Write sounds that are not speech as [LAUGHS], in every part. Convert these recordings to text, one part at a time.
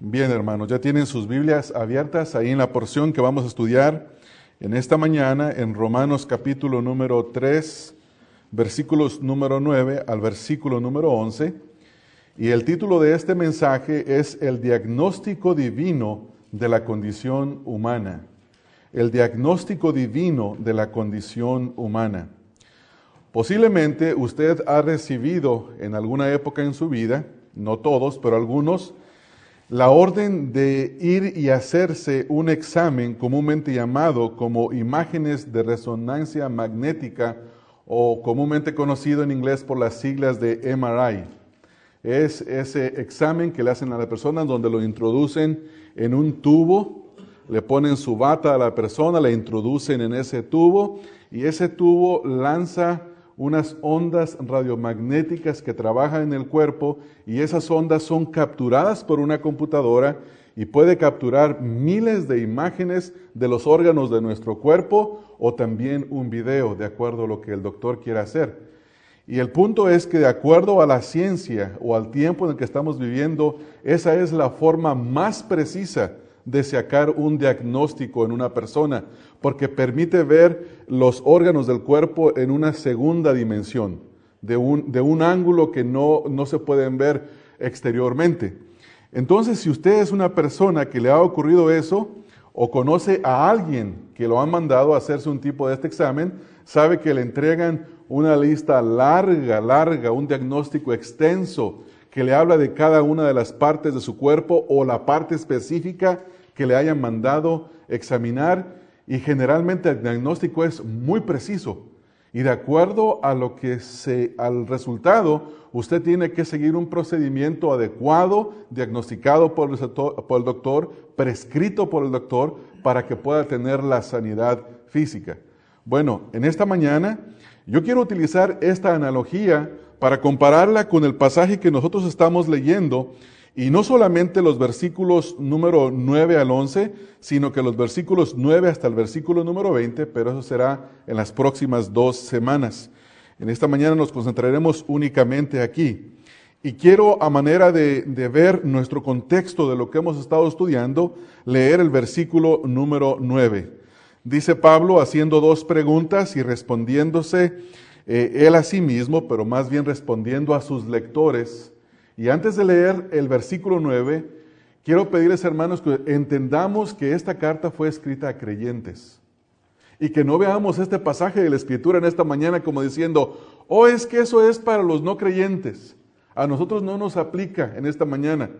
Bien, hermanos, ya tienen sus Biblias abiertas ahí en la porción que vamos a estudiar en esta mañana en Romanos capítulo número 3, versículos número 9 al versículo número 11. Y el título de este mensaje es El diagnóstico divino de la condición humana. El diagnóstico divino de la condición humana. Posiblemente usted ha recibido en alguna época en su vida, no todos, pero algunos, la orden de ir y hacerse un examen comúnmente llamado como imágenes de resonancia magnética o comúnmente conocido en inglés por las siglas de MRI. Es ese examen que le hacen a la persona donde lo introducen en un tubo, le ponen su bata a la persona, la introducen en ese tubo y ese tubo lanza unas ondas radiomagnéticas que trabajan en el cuerpo y esas ondas son capturadas por una computadora y puede capturar miles de imágenes de los órganos de nuestro cuerpo o también un video, de acuerdo a lo que el doctor quiera hacer. Y el punto es que de acuerdo a la ciencia o al tiempo en el que estamos viviendo, esa es la forma más precisa de sacar un diagnóstico en una persona, porque permite ver los órganos del cuerpo en una segunda dimensión, de un, de un ángulo que no, no se pueden ver exteriormente. Entonces, si usted es una persona que le ha ocurrido eso, o conoce a alguien que lo han mandado a hacerse un tipo de este examen, sabe que le entregan una lista larga, larga, un diagnóstico extenso que le habla de cada una de las partes de su cuerpo o la parte específica que le hayan mandado examinar y generalmente el diagnóstico es muy preciso. Y de acuerdo a lo que se al resultado usted tiene que seguir un procedimiento adecuado diagnosticado por el, por el doctor prescrito por el doctor para que pueda tener la sanidad física. Bueno en esta mañana yo quiero utilizar esta analogía para compararla con el pasaje que nosotros estamos leyendo y no solamente los versículos número 9 al 11, sino que los versículos 9 hasta el versículo número 20, pero eso será en las próximas dos semanas. En esta mañana nos concentraremos únicamente aquí. Y quiero, a manera de, de, ver nuestro contexto de lo que hemos estado estudiando, leer el versículo número 9. Dice Pablo haciendo dos preguntas y respondiéndose eh, él a sí mismo, pero más bien respondiendo a sus lectores y antes de leer el versículo 9, quiero pedirles, hermanos, que entendamos que esta carta fue escrita a creyentes. Y que no veamos este pasaje de la Escritura en esta mañana como diciendo, oh, es que eso es para los no creyentes. A nosotros no nos aplica en esta mañana.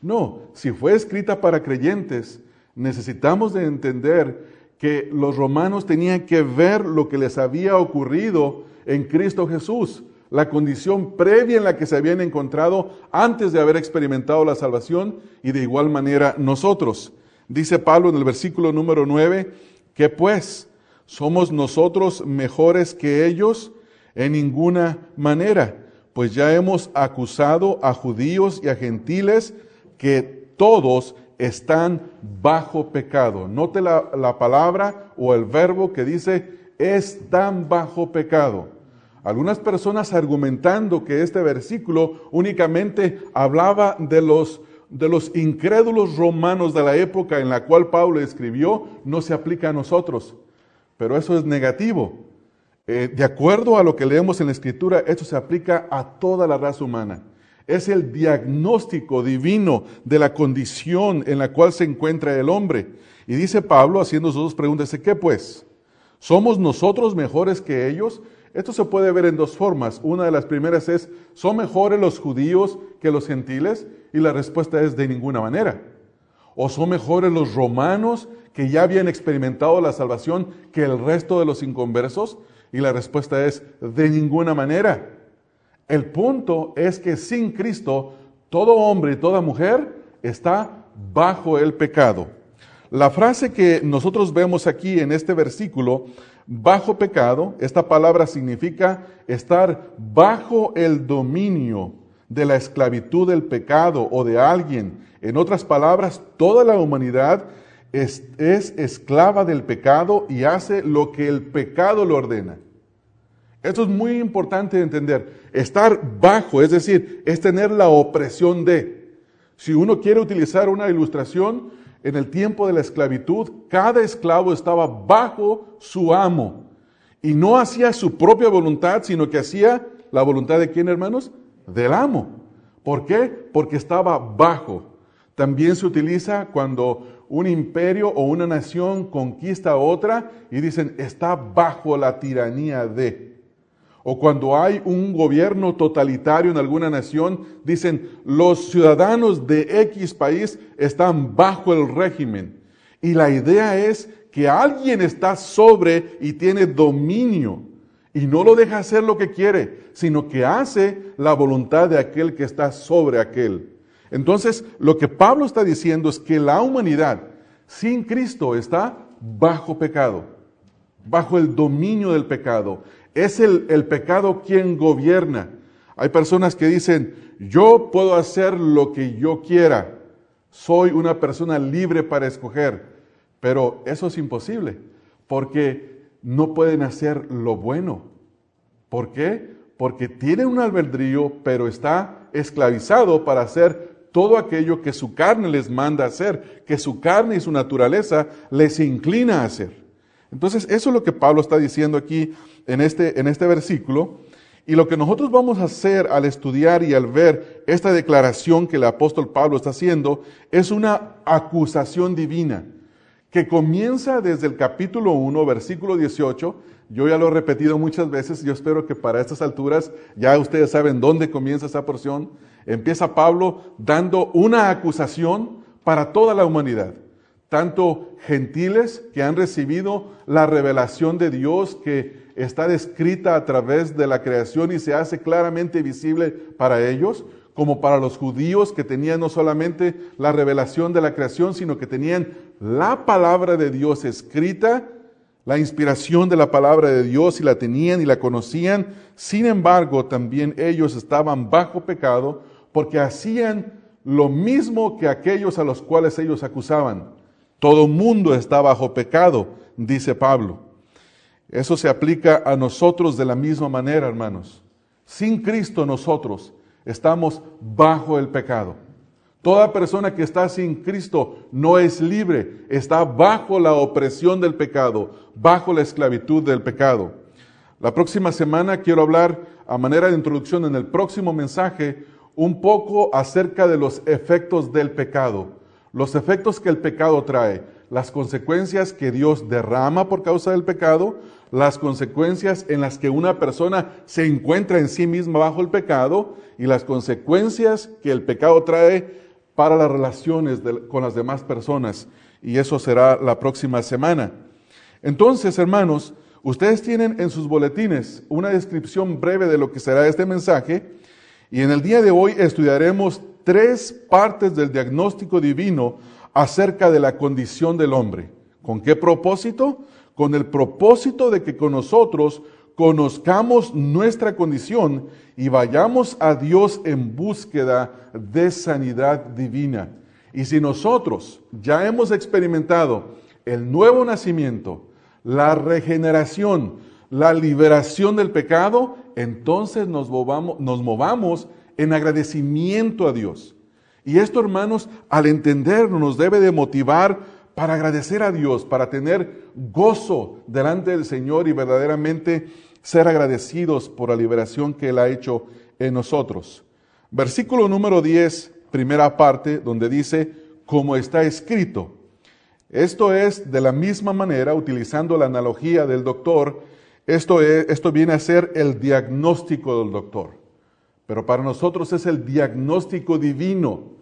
No, si fue escrita para creyentes, necesitamos de entender que los romanos tenían que ver lo que les había ocurrido en Cristo Jesús la condición previa en la que se habían encontrado antes de haber experimentado la salvación y de igual manera nosotros. Dice Pablo en el versículo número 9, que pues somos nosotros mejores que ellos en ninguna manera, pues ya hemos acusado a judíos y a gentiles que todos están bajo pecado. Note la, la palabra o el verbo que dice están bajo pecado. Algunas personas argumentando que este versículo únicamente hablaba de los, de los incrédulos romanos de la época en la cual Pablo escribió, no se aplica a nosotros. Pero eso es negativo. Eh, de acuerdo a lo que leemos en la Escritura, esto se aplica a toda la raza humana. Es el diagnóstico divino de la condición en la cual se encuentra el hombre. Y dice Pablo, haciendo sus dos preguntas, ¿qué pues? ¿Somos nosotros mejores que ellos? Esto se puede ver en dos formas. Una de las primeras es, ¿son mejores los judíos que los gentiles? Y la respuesta es de ninguna manera. ¿O son mejores los romanos que ya habían experimentado la salvación que el resto de los inconversos? Y la respuesta es de ninguna manera. El punto es que sin Cristo, todo hombre y toda mujer está bajo el pecado. La frase que nosotros vemos aquí en este versículo bajo pecado, esta palabra significa estar bajo el dominio de la esclavitud del pecado o de alguien. En otras palabras, toda la humanidad es, esclava del pecado y hace lo que el pecado le ordena. Esto es muy importante entender. Estar bajo, es decir, es tener la opresión de. Si uno quiere utilizar una ilustración, en el tiempo de la esclavitud, cada esclavo estaba bajo su amo y no hacía su propia voluntad, sino que hacía la voluntad de quién, hermanos? Del amo. ¿Por qué? Porque estaba bajo. También se utiliza cuando un imperio o una nación conquista a otra y dicen está bajo la tiranía de. O cuando hay un gobierno totalitario en alguna nación, dicen los ciudadanos de X país están bajo el régimen. Y la idea es que alguien está sobre y tiene dominio y no lo deja hacer lo que quiere, sino que hace la voluntad de aquel que está sobre aquel. Entonces, lo que Pablo está diciendo es que la humanidad sin Cristo está bajo pecado, bajo el dominio del pecado. Es el, el pecado quien gobierna. Hay personas que dicen, yo puedo hacer lo que yo quiera, soy una persona libre para escoger, pero eso es imposible, porque no pueden hacer lo bueno. ¿Por qué? Porque tienen un albedrío, pero está esclavizado para hacer todo aquello que su carne les manda hacer, que su carne y su naturaleza les inclina a hacer. Entonces, eso es lo que Pablo está diciendo aquí en este, en este versículo. Y lo que nosotros vamos a hacer al estudiar y al ver esta declaración que el apóstol Pablo está haciendo es una acusación divina que comienza desde el capítulo 1, versículo 18. Yo ya lo he repetido muchas veces, yo espero que para estas alturas ya ustedes saben dónde comienza esa porción empieza Pablo dando una acusación para toda la humanidad, tanto gentiles que han recibido la revelación de Dios que está descrita a través de la creación y se hace claramente visible para ellos, como para los judíos que tenían no solamente la revelación de la creación, sino que tenían la palabra de Dios escrita, la inspiración de la palabra de Dios y la tenían y la conocían. Sin embargo, también ellos estaban bajo pecado, porque hacían lo mismo que aquellos a los cuales ellos acusaban. Todo mundo está bajo pecado, dice Pablo. Eso se aplica a nosotros de la misma manera, hermanos. Sin Cristo nosotros estamos bajo el pecado. Toda persona que está sin Cristo no es libre, está bajo la opresión del pecado, bajo la esclavitud del pecado. La próxima semana quiero hablar a manera de introducción en el próximo mensaje un poco acerca de los efectos del pecado, los efectos que el pecado trae, las consecuencias que Dios derrama por causa del pecado, las consecuencias en las que una persona se encuentra en sí misma bajo el pecado y las consecuencias que el pecado trae para las relaciones con las demás personas. Y eso será la próxima semana. Entonces, hermanos, ustedes tienen en sus boletines una descripción breve de lo que será este mensaje y en el día de hoy estudiaremos tres partes del diagnóstico divino acerca de la condición del hombre. ¿Con qué propósito? Con el propósito de que con nosotros conozcamos nuestra condición y vayamos a Dios en búsqueda de sanidad divina. Y si nosotros ya hemos experimentado el nuevo nacimiento, la regeneración, la liberación del pecado, entonces nos movamos, en agradecimiento a Dios. Y esto, hermanos, al entenderlo, nos debe de motivar para agradecer a Dios, para tener gozo delante del Señor y verdaderamente ser agradecidos por la liberación que Él ha hecho en nosotros. Versículo número 10, primera parte, donde dice, como está escrito. Esto es de la misma manera, utilizando la analogía del doctor, esto, esto viene a ser el diagnóstico del doctor, pero para nosotros es el diagnóstico divino.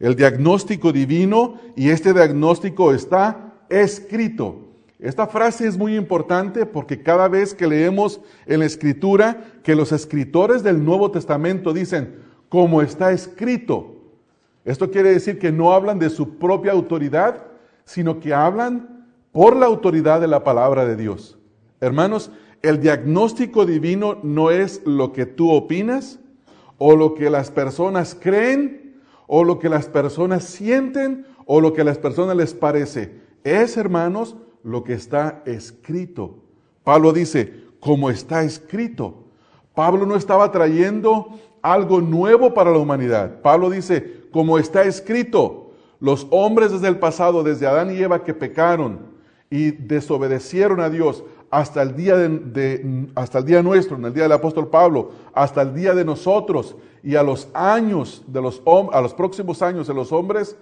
El diagnóstico divino y este diagnóstico está escrito. Esta frase es muy importante porque cada vez que leemos en la escritura que los escritores del Nuevo Testamento dicen, como está escrito, esto quiere decir que no hablan de su propia autoridad, sino que hablan por la autoridad de la palabra de Dios. Hermanos, el diagnóstico divino no es lo que tú opinas o lo que las personas creen o lo que las personas sienten o lo que a las personas les parece. Es, hermanos, lo que está escrito. Pablo dice, como está escrito. Pablo no estaba trayendo algo nuevo para la humanidad. Pablo dice, como está escrito, los hombres desde el pasado, desde Adán y Eva que pecaron y desobedecieron a Dios, hasta el día de, hasta el día nuestro, en el día del apóstol Pablo, hasta el día de nosotros y a los años de los a los próximos años de los hombres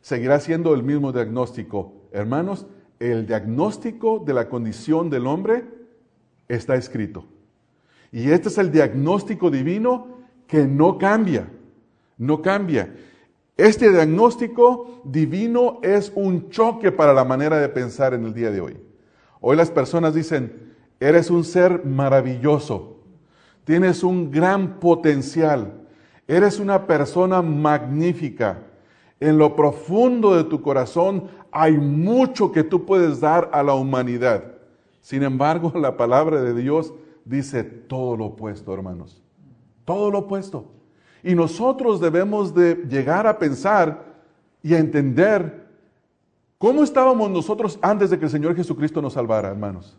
seguirá siendo el mismo diagnóstico. Hermanos, el diagnóstico de la condición del hombre está escrito. Y este es el diagnóstico divino que no cambia, no cambia. Este diagnóstico divino es un choque para la manera de pensar en el día de hoy. Hoy las personas dicen, eres un ser maravilloso, tienes un gran potencial, eres una persona magnífica. En lo profundo de tu corazón hay mucho que tú puedes dar a la humanidad. Sin embargo, [LAUGHS] la palabra de Dios dice todo lo opuesto, hermanos. Todo lo opuesto. Y nosotros debemos de llegar a pensar y a entender ¿Cómo estábamos nosotros antes de que el Señor Jesucristo nos salvara, hermanos?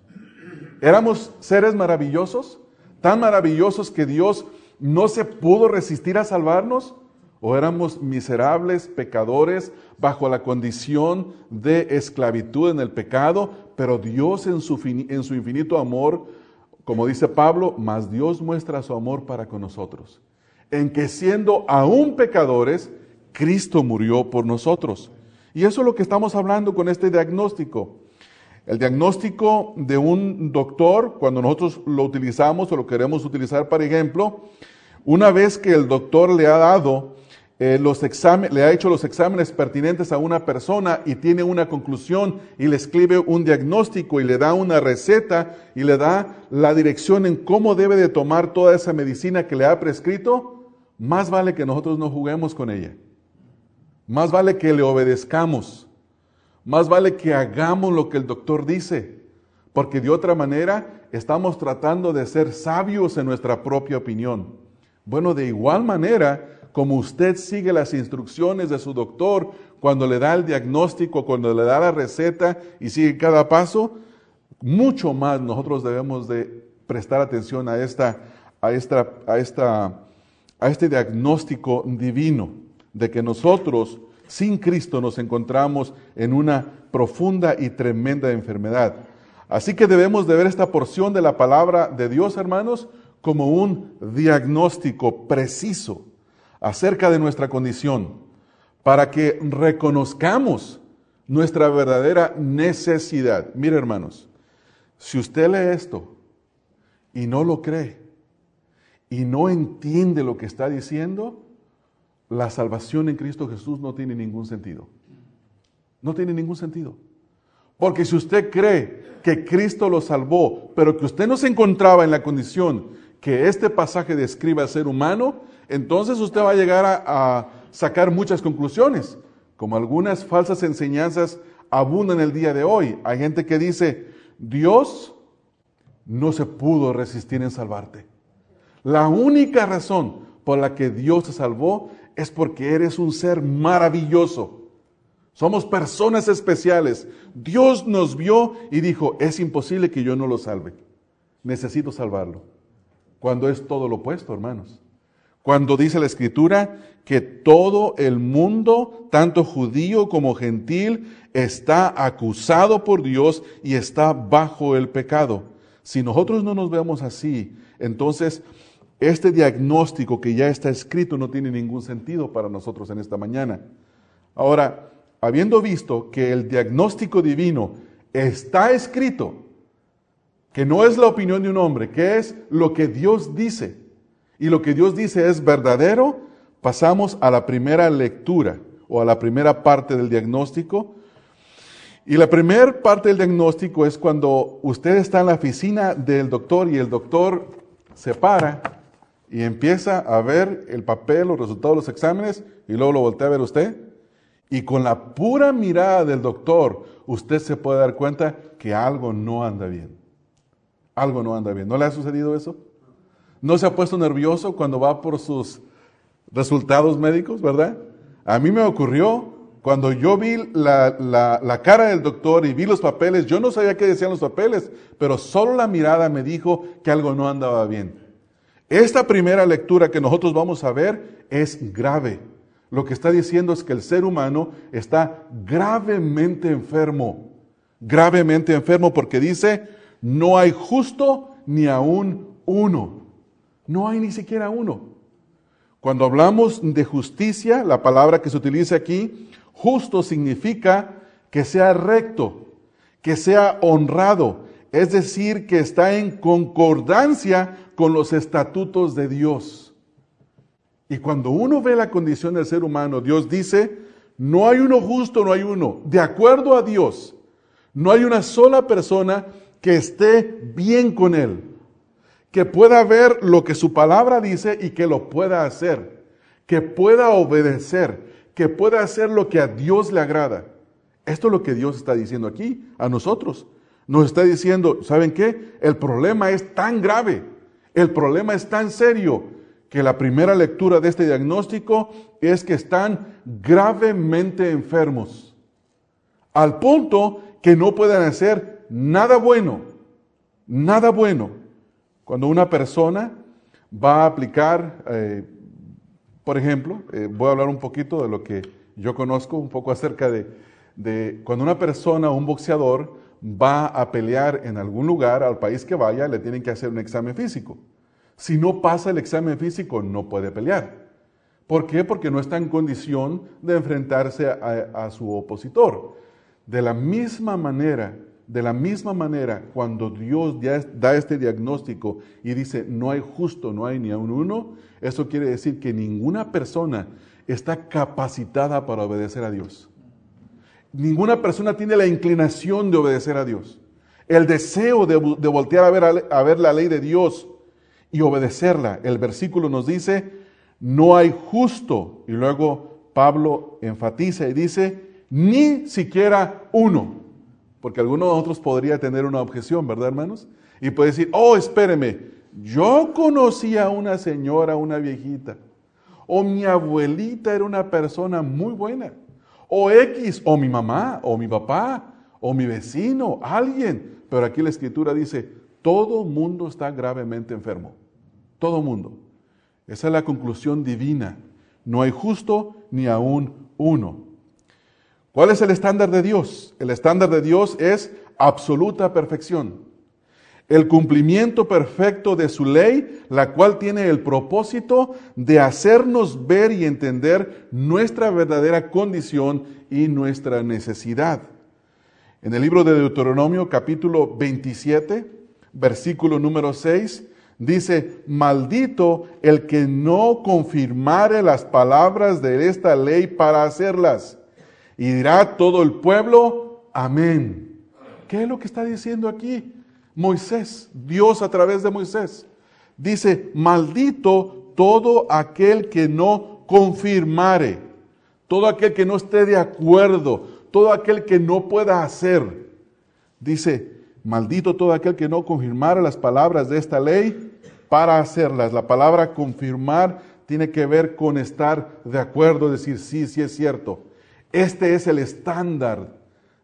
¿Éramos seres maravillosos? ¿Tan maravillosos que Dios no se pudo resistir a salvarnos? ¿O éramos miserables, pecadores, bajo la condición de esclavitud en el pecado? Pero Dios en su, en su infinito amor, como dice Pablo, más Dios muestra su amor para con nosotros. En que siendo aún pecadores, Cristo murió por nosotros. Y eso es lo que estamos hablando con este diagnóstico. El diagnóstico de un doctor, cuando nosotros lo utilizamos o lo queremos utilizar, por ejemplo, una vez que el doctor le ha dado eh, los exámenes, le ha hecho los exámenes pertinentes a una persona y tiene una conclusión y le escribe un diagnóstico y le da una receta y le da la dirección en cómo debe de tomar toda esa medicina que le ha prescrito, más vale que nosotros no juguemos con ella. Más vale que le obedezcamos. Más vale que hagamos lo que el doctor dice. Porque de otra manera estamos tratando de ser sabios en nuestra propia opinión. Bueno, de igual manera, como usted sigue las instrucciones de su doctor cuando le da el diagnóstico, cuando le da la receta y sigue cada paso, mucho más nosotros debemos de prestar atención a, esta, a, esta, a, esta, a este diagnóstico divino de que nosotros sin Cristo nos encontramos en una profunda y tremenda enfermedad. Así que debemos de ver esta porción de la palabra de Dios, hermanos, como un diagnóstico preciso acerca de nuestra condición, para que reconozcamos nuestra verdadera necesidad. Mire, hermanos, si usted lee esto y no lo cree y no entiende lo que está diciendo, la salvación en Cristo Jesús no tiene ningún sentido. No tiene ningún sentido. Porque si usted cree que Cristo lo salvó, pero que usted no se encontraba en la condición que este pasaje describe al ser humano, entonces usted va a llegar a, sacar muchas conclusiones, como algunas falsas enseñanzas abundan el día de hoy. Hay gente que dice, Dios no se pudo resistir en salvarte. La única razón por la que Dios te salvó es porque eres un ser maravilloso. Somos personas especiales. Dios nos vio y dijo, es imposible que yo no lo salve. Necesito salvarlo. Cuando es todo lo opuesto, hermanos. Cuando dice la escritura que todo el mundo, tanto judío como gentil, está acusado por Dios y está bajo el pecado. Si nosotros no nos vemos así, entonces este diagnóstico que ya está escrito no tiene ningún sentido para nosotros en esta mañana. Ahora, habiendo visto que el diagnóstico divino está escrito, que no es la opinión de un hombre, que es lo que Dios dice, y lo que Dios dice es verdadero, pasamos a la primera lectura o a la primera parte del diagnóstico. Y la primera parte del diagnóstico es cuando usted está en la oficina del doctor y el doctor se para y empieza a ver el papel, los resultados de los exámenes y luego lo voltea a ver usted. Y con la pura mirada del doctor, usted se puede dar cuenta que algo no anda bien. Algo no anda bien. ¿No le ha sucedido eso? ¿No se ha puesto nervioso cuando va por sus resultados médicos, verdad? A mí me ocurrió cuando yo vi la, la, cara del doctor y vi los papeles, yo no sabía qué decían los papeles, pero solo la mirada me dijo que algo no andaba bien. Esta primera lectura que nosotros vamos a ver es grave, Lo que está diciendo es que el ser humano está gravemente enfermo, gravemente enfermo porque dice, no hay justo ni aún uno. No hay ni siquiera uno. Cuando hablamos de justicia, la palabra que se utiliza aquí, justo significa que sea recto, que sea honrado, es decir, que está en concordancia con los estatutos de Dios. Y cuando uno ve la condición del ser humano, Dios dice, no hay uno justo, no hay uno. De acuerdo a Dios, no hay una sola persona que esté bien con Él, que pueda ver lo que su palabra dice y que lo pueda hacer, que pueda obedecer, que pueda hacer lo que a Dios le agrada. Esto es lo que Dios está diciendo aquí a nosotros. Nos está diciendo, ¿saben qué? El problema es tan grave, el problema es tan serio, que la primera lectura de este diagnóstico es que están gravemente enfermos, al punto que no pueden hacer nada bueno, nada bueno. Cuando una persona va a aplicar, eh, por ejemplo, eh, voy a hablar un poquito de lo que yo conozco, un poco acerca de, de cuando una persona, un boxeador, va a pelear en algún lugar, al país que vaya, le tienen que hacer un examen físico. Si no pasa el examen físico, no puede pelear. ¿Por qué? Porque no está en condición de enfrentarse a, su opositor. De la misma manera, de la misma manera, cuando Dios ya da este diagnóstico y dice, no hay justo, no hay ni a un uno, eso quiere decir que ninguna persona está capacitada para obedecer a Dios. Ninguna persona tiene la inclinación de obedecer a Dios. El deseo de, voltear a ver, ver la ley de Dios y obedecerla. El versículo nos dice, no hay justo. Y luego Pablo enfatiza y dice, ni siquiera uno. Porque alguno de nosotros podría tener una objeción, ¿verdad, hermanos? Y puede decir, oh, espéreme, yo conocía a una señora, una viejita, o mi abuelita era una persona muy buena, o X, o mi mamá, o mi papá, o mi vecino, alguien. Pero aquí la escritura dice, todo mundo está gravemente enfermo. Todo mundo. Esa es la conclusión divina. No hay justo ni aún uno. ¿Cuál es el estándar de Dios? El estándar de Dios es absoluta perfección. El cumplimiento perfecto de su ley, la cual tiene el propósito de hacernos ver y entender nuestra verdadera condición y nuestra necesidad. En el libro de Deuteronomio capítulo 27, versículo número 6, Dice, maldito el que no confirmare las palabras de esta ley para hacerlas. Y dirá todo el pueblo, amén. ¿Qué es lo que está diciendo aquí? Moisés, Dios a través de Moisés. Dice, maldito todo aquel que no confirmare, todo aquel que no esté de acuerdo, todo aquel que no pueda hacer. Dice, Maldito todo aquel que no confirmara las palabras de esta ley para hacerlas. La palabra confirmar tiene que ver con estar de acuerdo, decir, sí, sí es cierto. Este es el estándar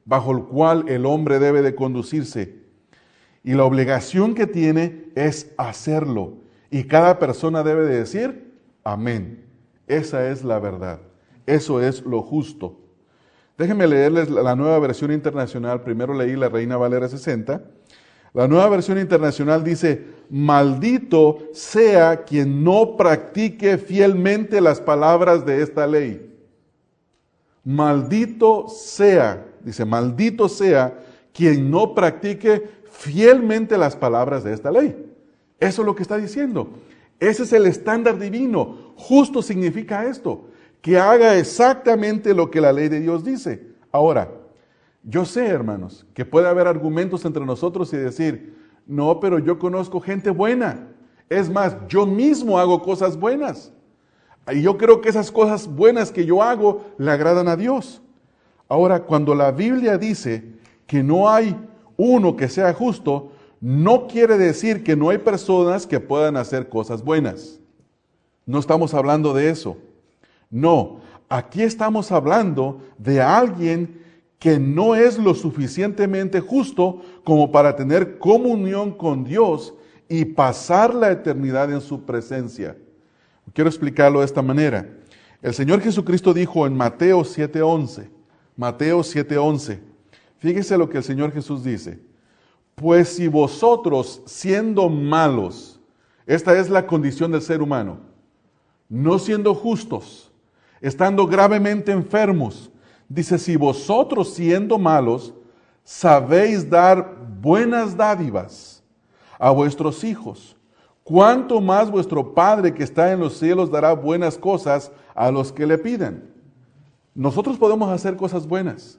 bajo el cual el hombre debe de conducirse. Y la obligación que tiene es hacerlo. Y cada persona debe de decir, amén. Esa es la verdad. Eso es lo justo. Déjenme leerles la nueva versión internacional. Primero leí la Reina Valera 60. La nueva versión internacional dice, maldito sea quien no practique fielmente las palabras de esta ley. Maldito sea, dice, maldito sea quien no practique fielmente las palabras de esta ley. Eso es lo que está diciendo. Ese es el estándar divino. Justo significa esto que haga exactamente lo que la ley de Dios dice. Ahora, yo sé, hermanos, que puede haber argumentos entre nosotros y decir, no, pero yo conozco gente buena. Es más, yo mismo hago cosas buenas. Y yo creo que esas cosas buenas que yo hago le agradan a Dios. Ahora, cuando la Biblia dice que no hay uno que sea justo, no quiere decir que no hay personas que puedan hacer cosas buenas. No estamos hablando de eso. No, aquí estamos hablando de alguien que no es lo suficientemente justo como para tener comunión con Dios y pasar la eternidad en su presencia. Quiero explicarlo de esta manera. El Señor Jesucristo dijo en Mateo 7:11, Mateo 7:11, fíjese lo que el Señor Jesús dice, pues si vosotros siendo malos, esta es la condición del ser humano, no siendo justos, estando gravemente enfermos, dice, si vosotros siendo malos, sabéis dar buenas dádivas a vuestros hijos, ¿cuánto más vuestro Padre que está en los cielos dará buenas cosas a los que le piden? Nosotros podemos hacer cosas buenas.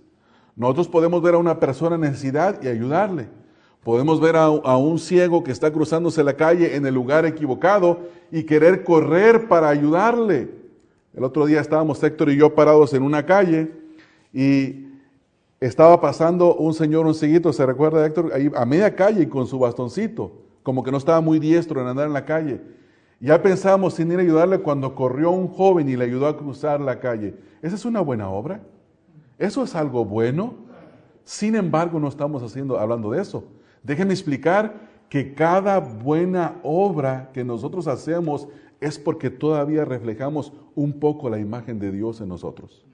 Nosotros podemos ver a una persona en necesidad y ayudarle. Podemos ver a, un ciego que está cruzándose la calle en el lugar equivocado y querer correr para ayudarle. El otro día estábamos Héctor y yo parados en una calle y estaba pasando un señor, un cieguito, ¿se recuerda Héctor? Ahí a media calle con su bastoncito, como que no estaba muy diestro en andar en la calle. Ya pensamos sin ir a ayudarle cuando corrió un joven y le ayudó a cruzar la calle. ¿Esa es una buena obra? ¿Eso es algo bueno? Sin embargo, no estamos haciendo, hablando de eso. Déjenme explicar que cada buena obra que nosotros hacemos es porque todavía reflejamos un poco la imagen de Dios en nosotros.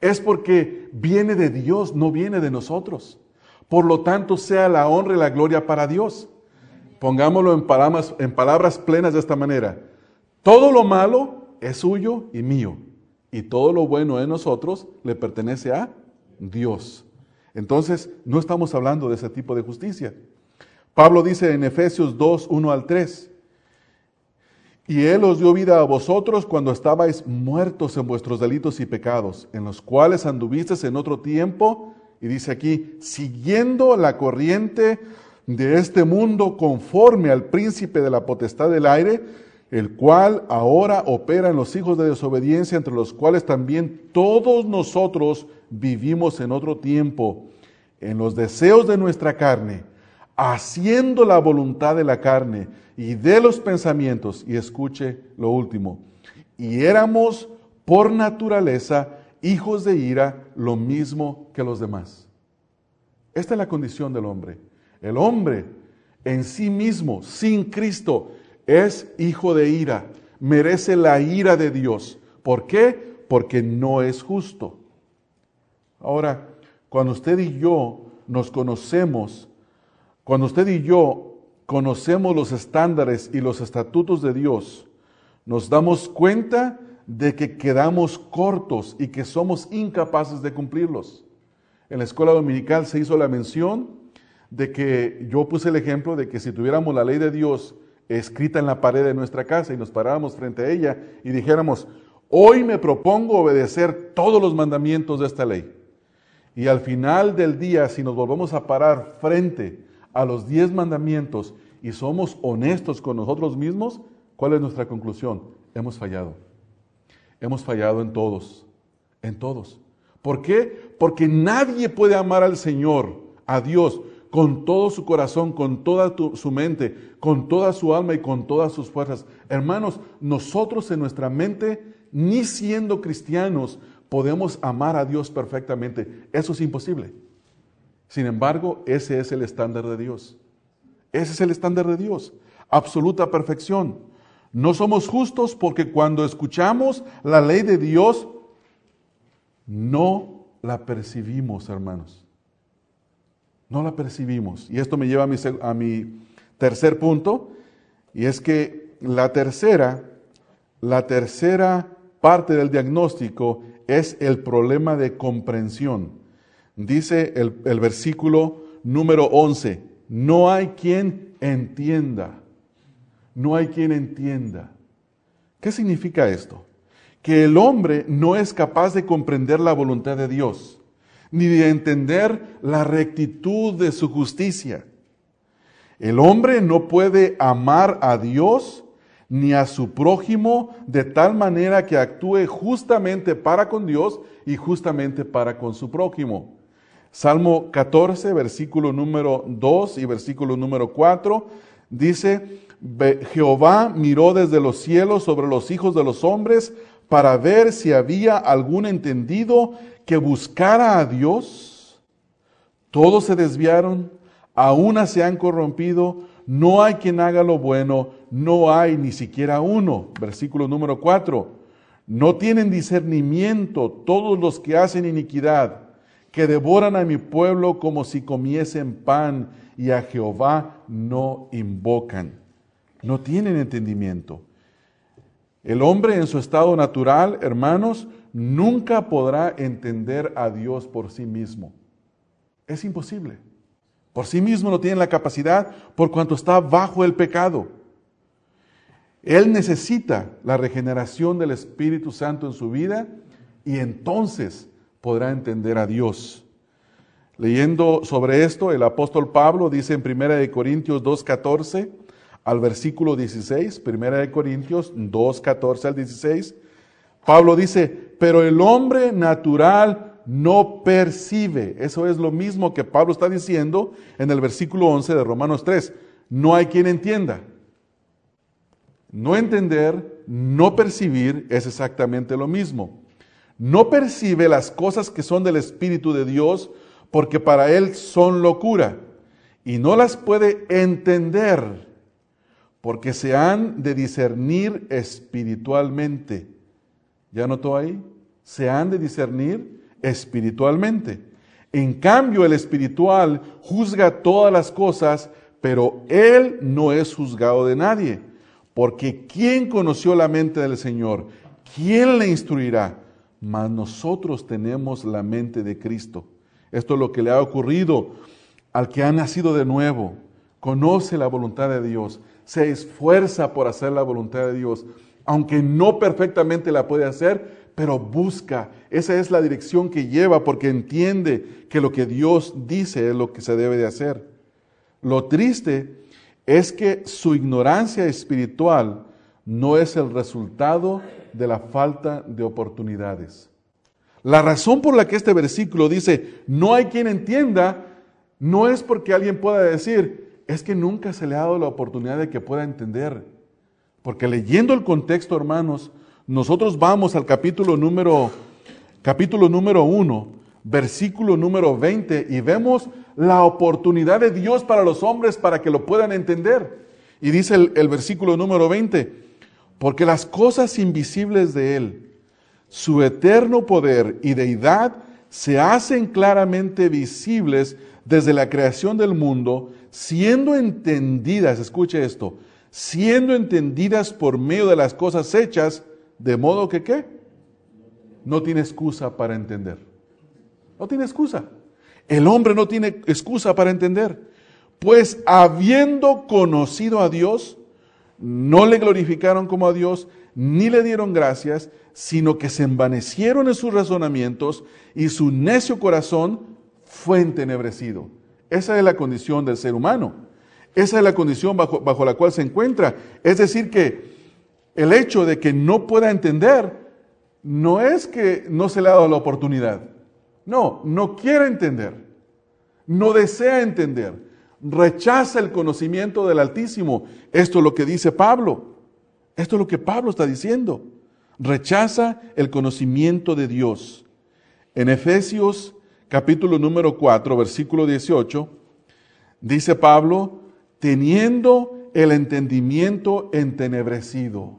Es porque viene de Dios, no viene de nosotros. Por lo tanto, sea la honra y la gloria para Dios. Pongámoslo en palabras, en palabras plenas de esta manera. Todo lo malo es suyo y mío. Y todo lo bueno en nosotros le pertenece a Dios. Entonces, no estamos hablando de ese tipo de justicia. Pablo dice en Efesios 2, 1 al 3, y Él os dio vida a vosotros cuando estabais muertos en vuestros delitos y pecados, en los cuales anduvisteis en otro tiempo, y dice aquí, siguiendo la corriente de este mundo conforme al príncipe de la potestad del aire, el cual ahora opera en los hijos de desobediencia, entre los cuales también todos nosotros vivimos en otro tiempo, en los deseos de nuestra carne, haciendo la voluntad de la carne y de los pensamientos, y escuche lo último, y éramos por naturaleza hijos de ira, lo mismo que los demás. Esta es la condición del hombre. El hombre en sí mismo, sin Cristo, es hijo de ira, merece la ira de Dios. ¿Por qué? Porque no es justo. Ahora, cuando usted y yo nos conocemos, cuando usted y yo conocemos los estándares y los estatutos de Dios, nos damos cuenta de que quedamos cortos y que somos incapaces de cumplirlos. En la escuela dominical se hizo la mención de que yo puse el ejemplo de que si tuviéramos la ley de Dios escrita en la pared de nuestra casa y nos paráramos frente a ella y dijéramos, hoy me propongo obedecer todos los mandamientos de esta ley. Y al final del día, si nos volvemos a parar frente a los diez mandamientos y somos honestos con nosotros mismos, ¿cuál es nuestra conclusión? Hemos fallado. Hemos fallado en todos, en todos. ¿Por qué? Porque nadie puede amar al Señor, a Dios, con todo su corazón, con toda su mente, con toda su alma y con todas sus fuerzas. Hermanos, nosotros en nuestra mente, ni siendo cristianos, podemos amar a Dios perfectamente. Eso es imposible. Sin embargo, ese es el estándar de Dios. Ese es el estándar de Dios. Absoluta perfección. No somos justos porque cuando escuchamos la ley de Dios, no la percibimos, hermanos. No la percibimos. Y esto me lleva a mi, tercer punto, y es que la tercera, la tercera parte del diagnóstico es el problema de comprensión. Dice el, el versículo número 11, no hay quien entienda, no hay quien entienda. ¿Qué significa esto? Que el hombre no es capaz de comprender la voluntad de Dios ni de entender la rectitud de su justicia. El hombre no puede amar a Dios ni a su prójimo de tal manera que actúe justamente para con Dios y justamente para con su prójimo. Salmo 14, versículo número 2 y versículo número 4 dice, Jehová miró desde los cielos sobre los hijos de los hombres para ver si había algún entendido que buscara a Dios, todos se desviaron, a una se han corrompido, no hay quien haga lo bueno, no hay ni siquiera uno. Versículo número 4. No tienen discernimiento todos los que hacen iniquidad, que devoran a mi pueblo como si comiesen pan y a Jehová no invocan. No tienen entendimiento. El hombre en su estado natural, hermanos, nunca podrá entender a Dios por sí mismo. Es imposible. Por sí mismo no tiene la capacidad por cuanto está bajo el pecado. Él necesita la regeneración del Espíritu Santo en su vida y entonces podrá entender a Dios. Leyendo sobre esto, el apóstol Pablo dice en 1 Corintios 2.14 al versículo 16, 1 Corintios 2.14 al 16, Pablo dice, pero el hombre natural no percibe. Eso es lo mismo que Pablo está diciendo en el versículo 11 de Romanos 3. No hay quien entienda. No entender, no percibir es exactamente lo mismo. No percibe las cosas que son del Espíritu de Dios porque para él son locura y no las puede entender porque se han de discernir espiritualmente. ¿Ya notó ahí? Se han de discernir espiritualmente. En cambio, el espiritual juzga todas las cosas, pero él no es juzgado de nadie. Porque ¿quién conoció la mente del Señor? ¿Quién le instruirá? Mas nosotros tenemos la mente de Cristo. Esto es lo que le ha ocurrido al que ha nacido de nuevo. Conoce la voluntad de Dios, se esfuerza por hacer la voluntad de Dios, aunque no perfectamente la puede hacer, pero busca. Esa es la dirección que lleva porque entiende que lo que Dios dice es lo que se debe de hacer. Lo triste es que su ignorancia espiritual no es el resultado de la falta de oportunidades. La razón por la que este versículo dice, no hay quien entienda, no es porque alguien pueda decir, es que nunca se le ha dado la oportunidad de que pueda entender. Porque leyendo el contexto, hermanos, nosotros vamos al capítulo número, capítulo número 1, versículo número 20, y vemos la oportunidad de Dios para los hombres para que lo puedan entender. Y dice el, el versículo número 20, porque las cosas invisibles de Él, su eterno poder y deidad, se hacen claramente visibles desde la creación del mundo, siendo entendidas, escuche esto, siendo entendidas por medio de las cosas hechas, de modo que qué? No tiene excusa para entender. No tiene excusa. El hombre no tiene excusa para entender. Pues habiendo conocido a Dios, no le glorificaron como a Dios, ni le dieron gracias, sino que se envanecieron en sus razonamientos y su necio corazón fue entenebrecido. Esa es la condición del ser humano. Esa es la condición bajo, bajo la cual se encuentra. Es decir, que el hecho de que no pueda entender no es que no se le ha dado la oportunidad. No, no quiere entender, no desea entender, rechaza el conocimiento del Altísimo. Esto es lo que dice Pablo. Esto es lo que Pablo está diciendo. Rechaza el conocimiento de Dios. En Efesios capítulo número 4, versículo 18, dice Pablo, teniendo el entendimiento entenebrecido.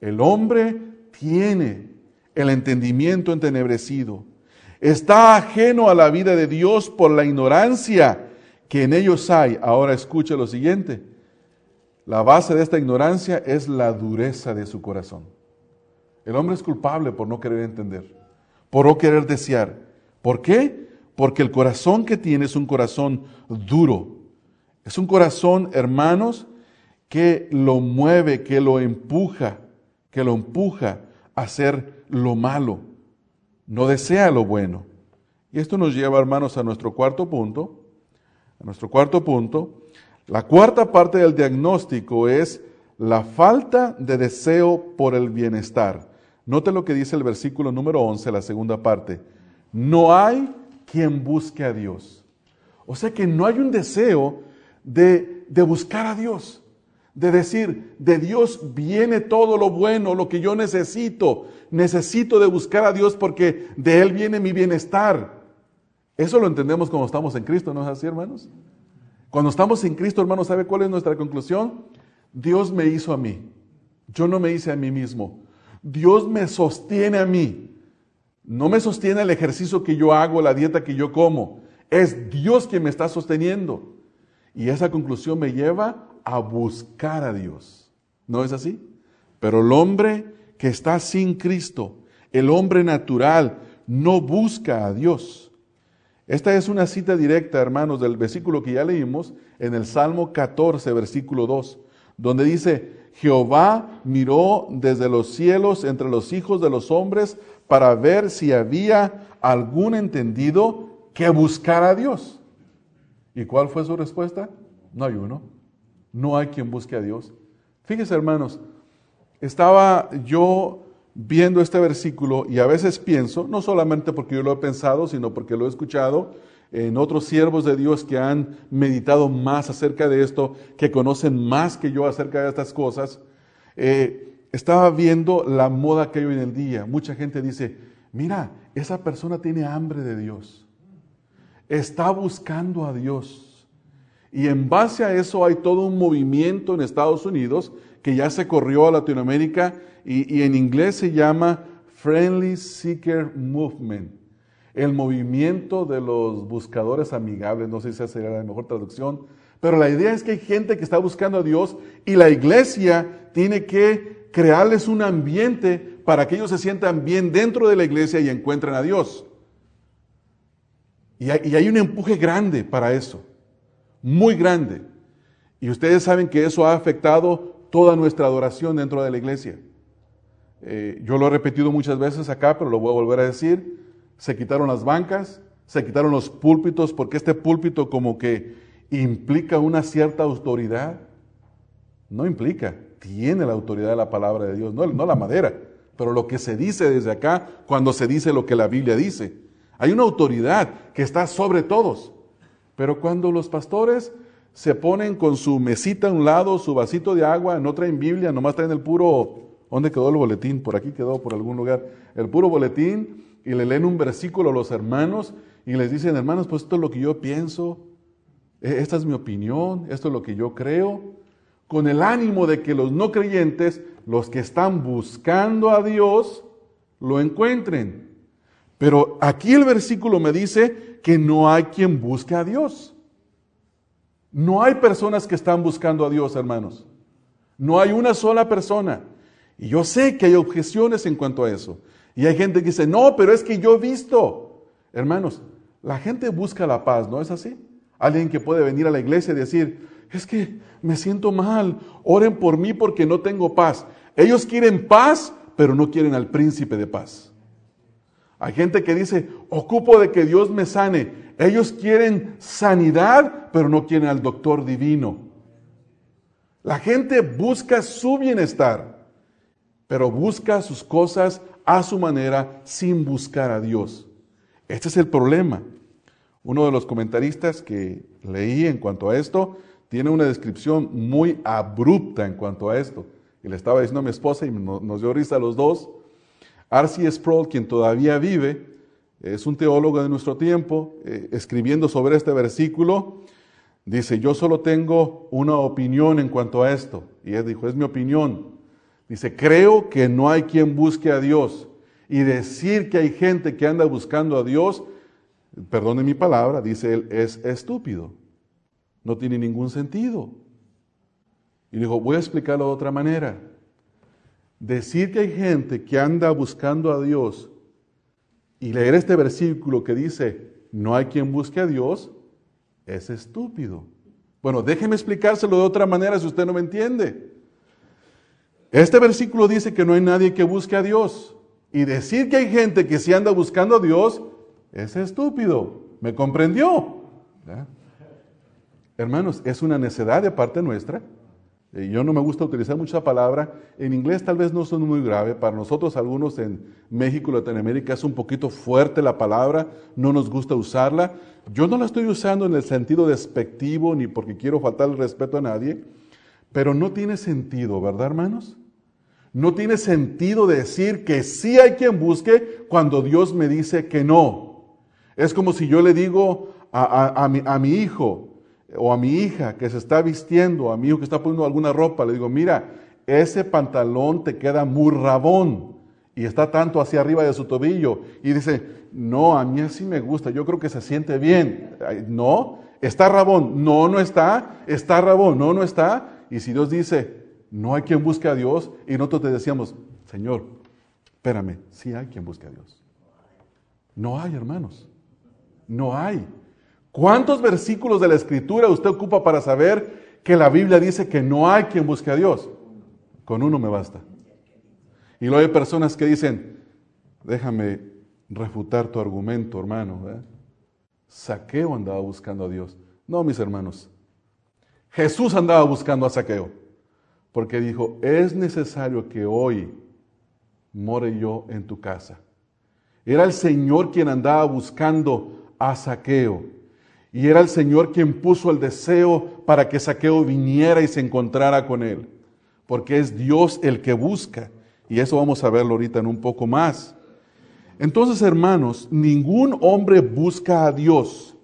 El hombre tiene el entendimiento entenebrecido está ajeno a la vida de Dios por la ignorancia que en ellos hay. Ahora escuche lo siguiente. La base de esta ignorancia es la dureza de su corazón. El hombre es culpable por no querer entender, por no querer desear. ¿Por qué? Porque el corazón que tiene es un corazón duro. Es un corazón, hermanos, que lo mueve, que lo empuja, que lo empuja a hacer lo malo no desea lo bueno. Y esto nos lleva, hermanos, a nuestro cuarto punto. A nuestro cuarto punto. La cuarta parte del diagnóstico es la falta de deseo por el bienestar. Note lo que dice el versículo número 11, la segunda parte. No hay quien busque a Dios. O sea que no hay un deseo de, de buscar a Dios de decir, de Dios viene todo lo bueno, lo que yo necesito. Necesito de buscar a Dios porque de Él viene mi bienestar. Eso lo entendemos cuando estamos en Cristo, ¿no es así, hermanos? Cuando estamos en Cristo, hermanos, ¿sabe cuál es nuestra conclusión? Dios me hizo a mí. Yo no me hice a mí mismo. Dios me sostiene a mí. No me sostiene el ejercicio que yo hago, la dieta que yo como. Es Dios quien me está sosteniendo. Y esa conclusión me lleva a buscar a Dios. ¿No es así? Pero el hombre que está sin Cristo, el hombre natural, no busca a Dios. Esta es una cita directa, hermanos, del versículo que ya leímos en el Salmo 14, versículo 2, donde dice, Jehová miró desde los cielos entre los hijos de los hombres para ver si había algún entendido que buscara a Dios. ¿Y cuál fue su respuesta? No hay uno. No hay quien busque a Dios. Fíjese, hermanos, estaba yo viendo este versículo y a veces pienso, no solamente porque yo lo he pensado, sino porque lo he escuchado en otros siervos de Dios que han meditado más acerca de esto, que conocen más que yo acerca de estas cosas, eh, estaba viendo la moda que hay hoy en día. Mucha gente dice, mira, esa persona tiene hambre de Dios, está buscando a Dios. Y en base a eso hay todo un movimiento en Estados Unidos que ya se corrió a Latinoamérica y, y en inglés se llama Friendly Seeker Movement el movimiento de los buscadores amigables, no sé si esa sería la mejor traducción, pero la idea es que hay gente que está buscando a Dios y la iglesia tiene que crearles un ambiente para que ellos se sientan bien dentro de la iglesia y encuentren a Dios. Y hay, un empuje grande para eso, muy grande. Y ustedes saben que eso ha afectado toda nuestra adoración dentro de la iglesia. Eh, yo lo he repetido muchas veces acá, pero lo voy a volver a decir se quitaron las bancas, se quitaron los púlpitos, porque este púlpito como que implica una cierta autoridad. No implica, tiene la autoridad de la palabra de Dios, no, no la madera, pero lo que se dice desde acá cuando se dice lo que la Biblia dice. Hay una autoridad que está sobre todos. Pero cuando los pastores se ponen con su mesita a un lado, su vasito de agua, no traen Biblia, nomás traen el puro, ¿dónde quedó el boletín? Por aquí quedó, por algún lugar. El puro boletín y le leen un versículo a los hermanos y les dicen, hermanos, pues esto es lo que yo pienso, e, esta es mi opinión, esto es lo que yo creo, con el ánimo de que los no creyentes, los que están buscando a Dios, lo encuentren. Pero aquí el versículo me dice que no hay quien busque a Dios. No hay personas que están buscando a Dios, hermanos. No hay una sola persona. Y yo sé que hay objeciones en cuanto a eso. Y hay gente que dice, no, pero es que yo he visto. Hermanos, la gente busca la paz, ¿no es así? Alguien que puede venir a la iglesia y decir, es que me siento mal, oren por mí porque no tengo paz. Ellos quieren paz, pero no quieren al príncipe de paz. Hay gente que dice, ocupo de que Dios me sane. Ellos quieren sanidad, pero no quieren al doctor divino. La gente busca su bienestar, pero busca sus cosas a su manera sin buscar a Dios. Este es el problema. Uno de los comentaristas que leí en cuanto a esto tiene una descripción muy abrupta en cuanto a esto. Y le estaba diciendo a mi esposa y nos dio risa a los dos. R.C. Sproul, quien todavía vive, es un teólogo de nuestro tiempo, eh, escribiendo sobre este versículo, dice, yo solo tengo una opinión en cuanto a esto. Y él dijo, es mi opinión. Dice, creo que no hay quien busque a Dios. Y decir que hay gente que anda buscando a Dios, perdone mi palabra, dice él, es estúpido. No tiene ningún sentido. Y dijo, voy a explicarlo de otra manera. Decir que hay gente que anda buscando a Dios y leer este versículo que dice, no hay quien busque a Dios, es estúpido. Bueno, déjeme explicárselo de otra manera si usted no me entiende. Este versículo dice que no hay nadie que busque a Dios. Y decir que hay gente que se anda buscando a Dios es estúpido. ¿Me comprendió? Hermanos, es una necedad de parte nuestra. Eh, yo no me gusta utilizar mucha palabra. En inglés tal vez no son muy grave. Para nosotros, algunos en México, Latinoamérica, es un poquito fuerte la palabra. No nos gusta usarla. Yo no la estoy usando en el sentido despectivo ni porque quiero faltar el respeto a nadie. Pero no tiene sentido, ¿verdad, hermanos? No tiene sentido decir que sí hay quien busque cuando Dios me dice que no. Es como si yo le digo a, mi, hijo o a mi hija que se está vistiendo, a mi hijo que está poniendo alguna ropa, le digo, mira, ese pantalón te queda muy rabón y está tanto hacia arriba de su tobillo. Y dice, no, a mí así me gusta, yo creo que se siente bien. No, está rabón, no, no está, está rabón, no, no está. Y si Dios dice, no hay quien busque a Dios, y nosotros te decíamos, Señor, espérame, sí hay quien busque a Dios. No hay, hermanos, no hay. ¿Cuántos versículos de la Escritura usted ocupa para saber que la Biblia dice que no hay quien busque a Dios? Con uno me basta. Y luego hay personas que dicen, déjame refutar tu argumento, hermano. ¿eh? Saqueo andaba buscando a Dios. No, mis hermanos. Jesús andaba buscando a Saqueo. Porque dijo, es necesario que hoy more yo en tu casa. Era el Señor quien andaba buscando a Saqueo. Y era el Señor quien puso el deseo para que Saqueo viniera y se encontrara con él. Porque es Dios el que busca. Y eso vamos a verlo ahorita en un poco más. Entonces, hermanos, ningún hombre busca a Dios.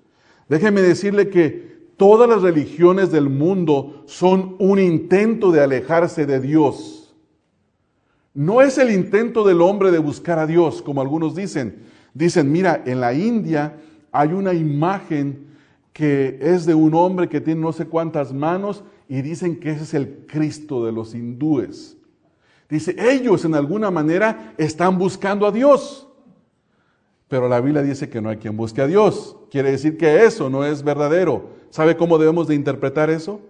Déjeme decirle que todas las religiones del mundo son un intento de alejarse de Dios. No es el intento del hombre de buscar a Dios, como algunos dicen. Dicen, mira, en la India hay una imagen que es de un hombre que tiene no sé cuántas manos y dicen que ese es el Cristo de los hindúes. Dice, ellos en alguna manera están buscando a Dios. Pero la Biblia dice que no hay quien busque a Dios. Quiere decir que eso no es verdadero. ¿Sabe cómo debemos de interpretar eso?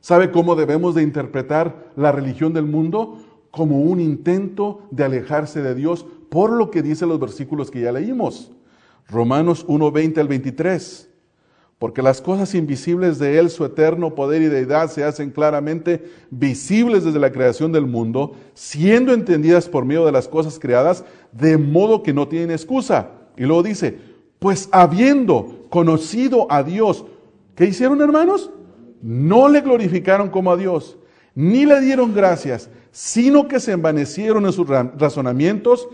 ¿Sabe cómo debemos de interpretar la religión del mundo? Como un intento de alejarse de Dios por lo que dicen los versículos que ya leímos. Romanos 1, 20 al 23 porque las cosas invisibles de Él, su eterno poder y deidad, se hacen claramente visibles desde la creación del mundo, siendo entendidas por medio de las cosas creadas, de modo que no tienen excusa. Y luego dice, pues habiendo conocido a Dios, ¿qué hicieron hermanos? No le glorificaron como a Dios, ni le dieron gracias, sino que se envanecieron en sus razonamientos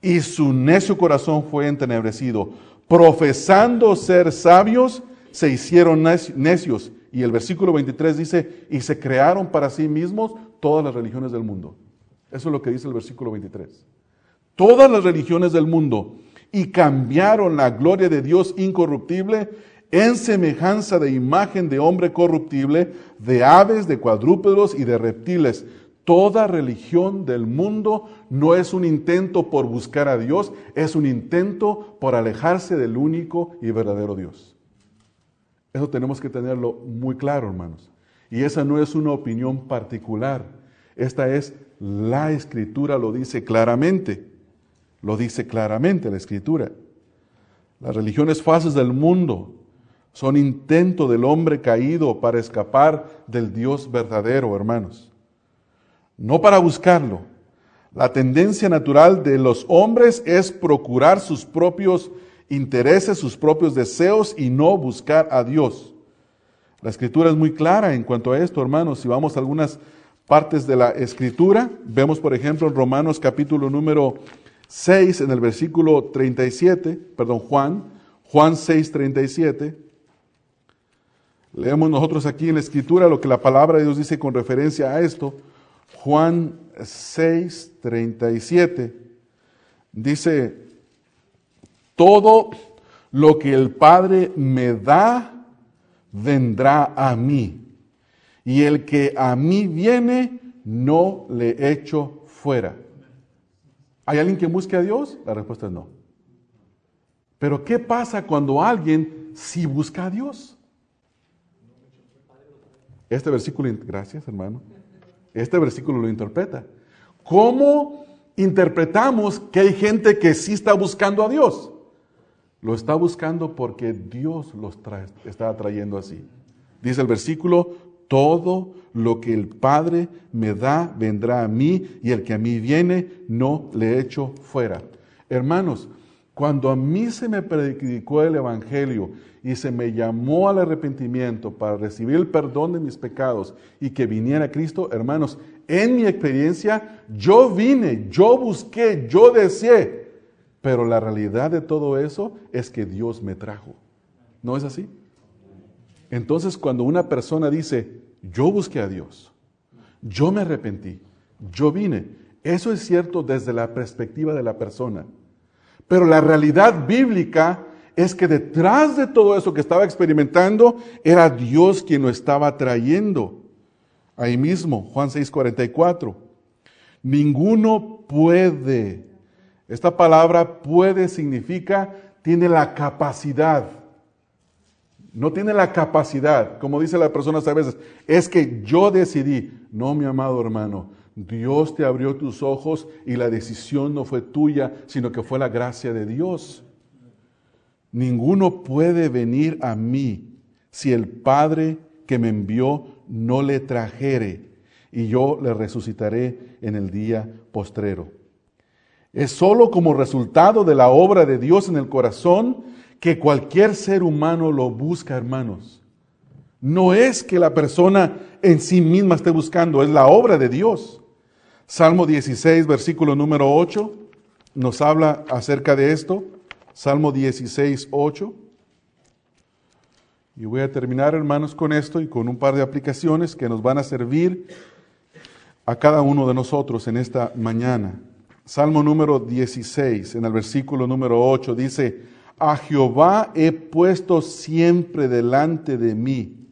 y su necio corazón fue entenebrecido, profesando ser sabios, se hicieron necios. Y el versículo 23 dice, y se crearon para sí mismos todas las religiones del mundo. Eso es lo que dice el versículo 23. Todas las religiones del mundo y cambiaron la gloria de Dios incorruptible en semejanza de imagen de hombre corruptible, de aves, de cuadrúpedos y de reptiles. Toda religión del mundo no es un intento por buscar a Dios, es un intento por alejarse del único y verdadero Dios. Eso tenemos que tenerlo muy claro, hermanos. Y esa no es una opinión particular. Esta es la escritura, lo dice claramente. Lo dice claramente la escritura. Las religiones falsas del mundo son intento del hombre caído para escapar del Dios verdadero, hermanos. No para buscarlo. La tendencia natural de los hombres es procurar sus propios intereses, sus propios deseos y no buscar a Dios. La escritura es muy clara en cuanto a esto, hermanos. Si vamos a algunas partes de la escritura, vemos por ejemplo en Romanos capítulo número 6, en el versículo 37, perdón, Juan, Juan 6, 37. Leemos nosotros aquí en la escritura lo que la palabra de Dios dice con referencia a esto. Juan 6, 37. Dice, todo lo que el Padre me da, vendrá a mí. Y el que a mí viene, no le echo fuera. ¿Hay alguien que busque a Dios? La respuesta es no. Pero ¿qué pasa cuando alguien sí busca a Dios? Este versículo, gracias hermano, este versículo lo interpreta. ¿Cómo interpretamos que hay gente que sí está buscando a Dios? Lo está buscando porque Dios los está trayendo así. Dice el versículo, todo lo que el Padre me da vendrá a mí y el que a mí viene no le echo fuera. Hermanos, cuando a mí se me predicó el Evangelio y se me llamó al arrepentimiento para recibir el perdón de mis pecados y que viniera Cristo, hermanos, en mi experiencia yo vine, yo busqué, yo deseé pero la realidad de todo eso es que Dios me trajo. ¿No es así? Entonces cuando una persona dice, yo busqué a Dios, yo me arrepentí, yo vine. Eso es cierto desde la perspectiva de la persona. Pero la realidad bíblica es que detrás de todo eso que estaba experimentando era Dios quien lo estaba trayendo. Ahí mismo, Juan 6:44. Ninguno puede. Esta palabra puede significa tiene la capacidad. No tiene la capacidad, como dice la persona a veces, es que yo decidí. No, mi amado hermano, Dios te abrió tus ojos y la decisión no fue tuya, sino que fue la gracia de Dios. Ninguno puede venir a mí si el Padre que me envió no le trajere, y yo le resucitaré en el día postrero. Es sólo como resultado de la obra de Dios en el corazón que cualquier ser humano lo busca, hermanos. No es que la persona en sí misma esté buscando, es la obra de Dios. Salmo 16, versículo número 8, nos habla acerca de esto. Salmo 16, 8. Y voy a terminar, hermanos, con esto y con un par de aplicaciones que nos van a servir a cada uno de nosotros en esta mañana. Salmo número 16, en el versículo número 8, dice, a Jehová he puesto siempre delante de mí,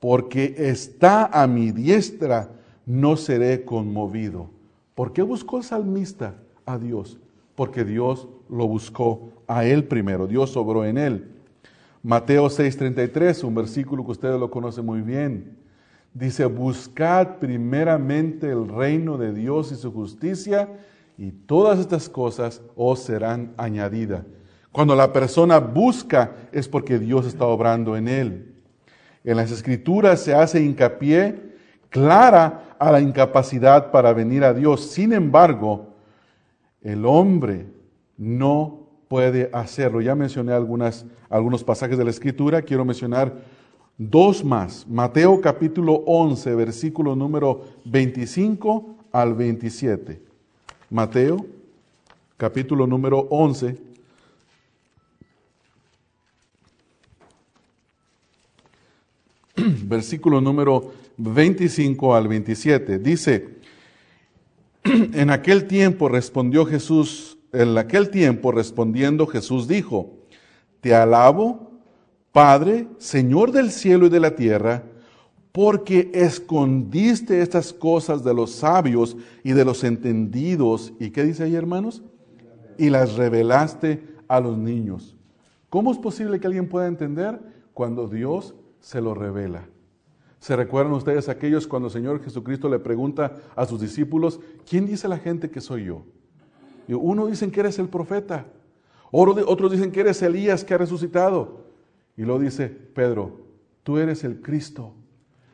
porque está a mi diestra, no seré conmovido. ¿Por qué buscó el salmista a Dios? Porque Dios lo buscó a él primero, Dios sobró en él. Mateo 6:33, un versículo que ustedes lo conocen muy bien. Dice, buscad primeramente el reino de Dios y su justicia, y todas estas cosas os serán añadidas. Cuando la persona busca es porque Dios está obrando en él. En las escrituras se hace hincapié clara a la incapacidad para venir a Dios. Sin embargo, el hombre no puede hacerlo. Ya mencioné algunos pasajes de la escritura, quiero mencionar dos más. Mateo capítulo 11, versículo número 25 al 27. Mateo capítulo número 11, [CLEARS THROAT] versículo número 25 al 27. Dice, [CLEARS THROAT] en aquel tiempo respondió Jesús, en aquel tiempo respondiendo Jesús dijo, te alabo, Padre, Señor del cielo y de la tierra, porque escondiste estas cosas de los sabios y de los entendidos. ¿Y qué dice ahí, hermanos? Y las revelaste a los niños. ¿Cómo es posible que alguien pueda entender cuando Dios se lo revela. ¿Se recuerdan ustedes aquellos cuando el Señor Jesucristo le pregunta a sus discípulos, ¿quién dice la gente que soy yo? Uno dicen que eres el profeta, otros dicen que eres Elías que ha resucitado. Y luego dice Pedro, tú eres el Cristo,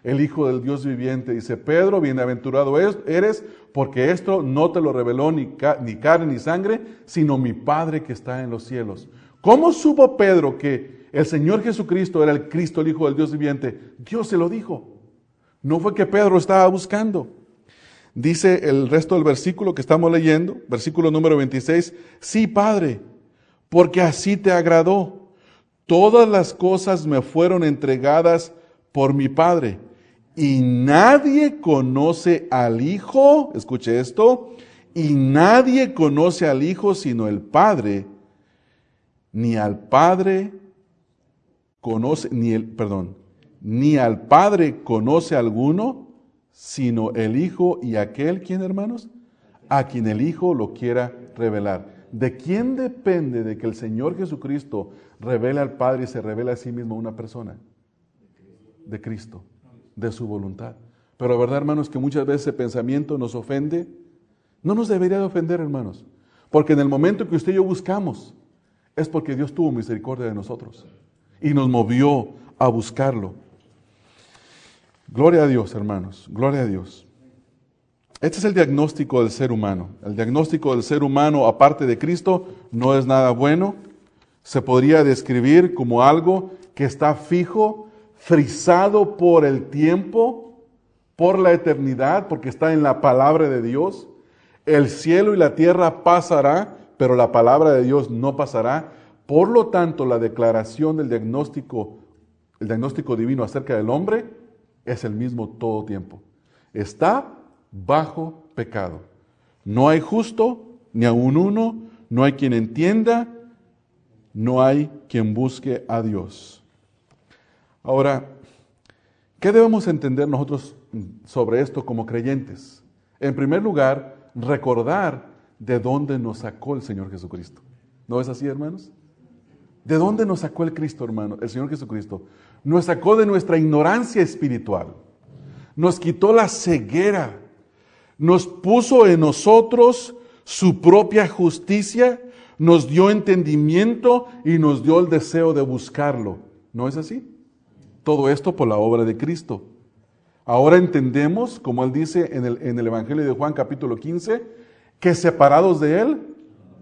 el Hijo del Dios viviente. Dice Pedro, bienaventurado eres porque esto no te lo reveló ni, ni carne ni sangre, sino mi Padre que está en los cielos. ¿Cómo supo Pedro que el Señor Jesucristo era el Cristo, el Hijo del Dios viviente. Dios se lo dijo. No fue que Pedro estaba buscando. Dice el resto del versículo que estamos leyendo, versículo número 26, sí, Padre, porque así te agradó. Todas las cosas me fueron entregadas por mi Padre. Y nadie conoce al Hijo, escuche esto, y nadie conoce al Hijo sino el Padre, ni al Padre conoce, ni el, perdón, ni al Padre conoce alguno, sino el Hijo y aquel, ¿quién hermanos? A quien el Hijo lo quiera revelar. ¿De quién depende de que el Señor Jesucristo revele al Padre y se revele a sí mismo una persona? De Cristo, de su voluntad. Pero verdad, hermanos, que muchas veces ese pensamiento nos ofende. No nos debería de ofender, hermanos. Porque en el momento que usted y yo buscamos, es porque Dios tuvo misericordia de nosotros y nos movió a buscarlo. Gloria a Dios, hermanos, gloria a Dios. Este es el diagnóstico del ser humano. El diagnóstico del ser humano, aparte de Cristo, no es nada bueno. Se podría describir como algo que está fijo, frisado por el tiempo, por la eternidad, porque está en la palabra de Dios. El cielo y la tierra pasará, pero la palabra de Dios no pasará. Por lo tanto, la declaración del diagnóstico, el diagnóstico divino acerca del hombre es el mismo todo tiempo. Está bajo pecado. No hay justo, ni aun uno, no hay quien entienda, no hay quien busque a Dios. Ahora, ¿qué debemos entender nosotros sobre esto como creyentes? En primer lugar, recordar de dónde nos sacó el Señor Jesucristo. ¿No es así, hermanos? ¿De dónde nos sacó el Cristo, hermano? El Señor Jesucristo. Nos sacó de nuestra ignorancia espiritual. Nos quitó la ceguera. Nos puso en nosotros su propia justicia. Nos dio entendimiento y nos dio el deseo de buscarlo. ¿No es así? Todo esto por la obra de Cristo. Ahora entendemos, como él dice en el, Evangelio de Juan capítulo 15, que separados de Él,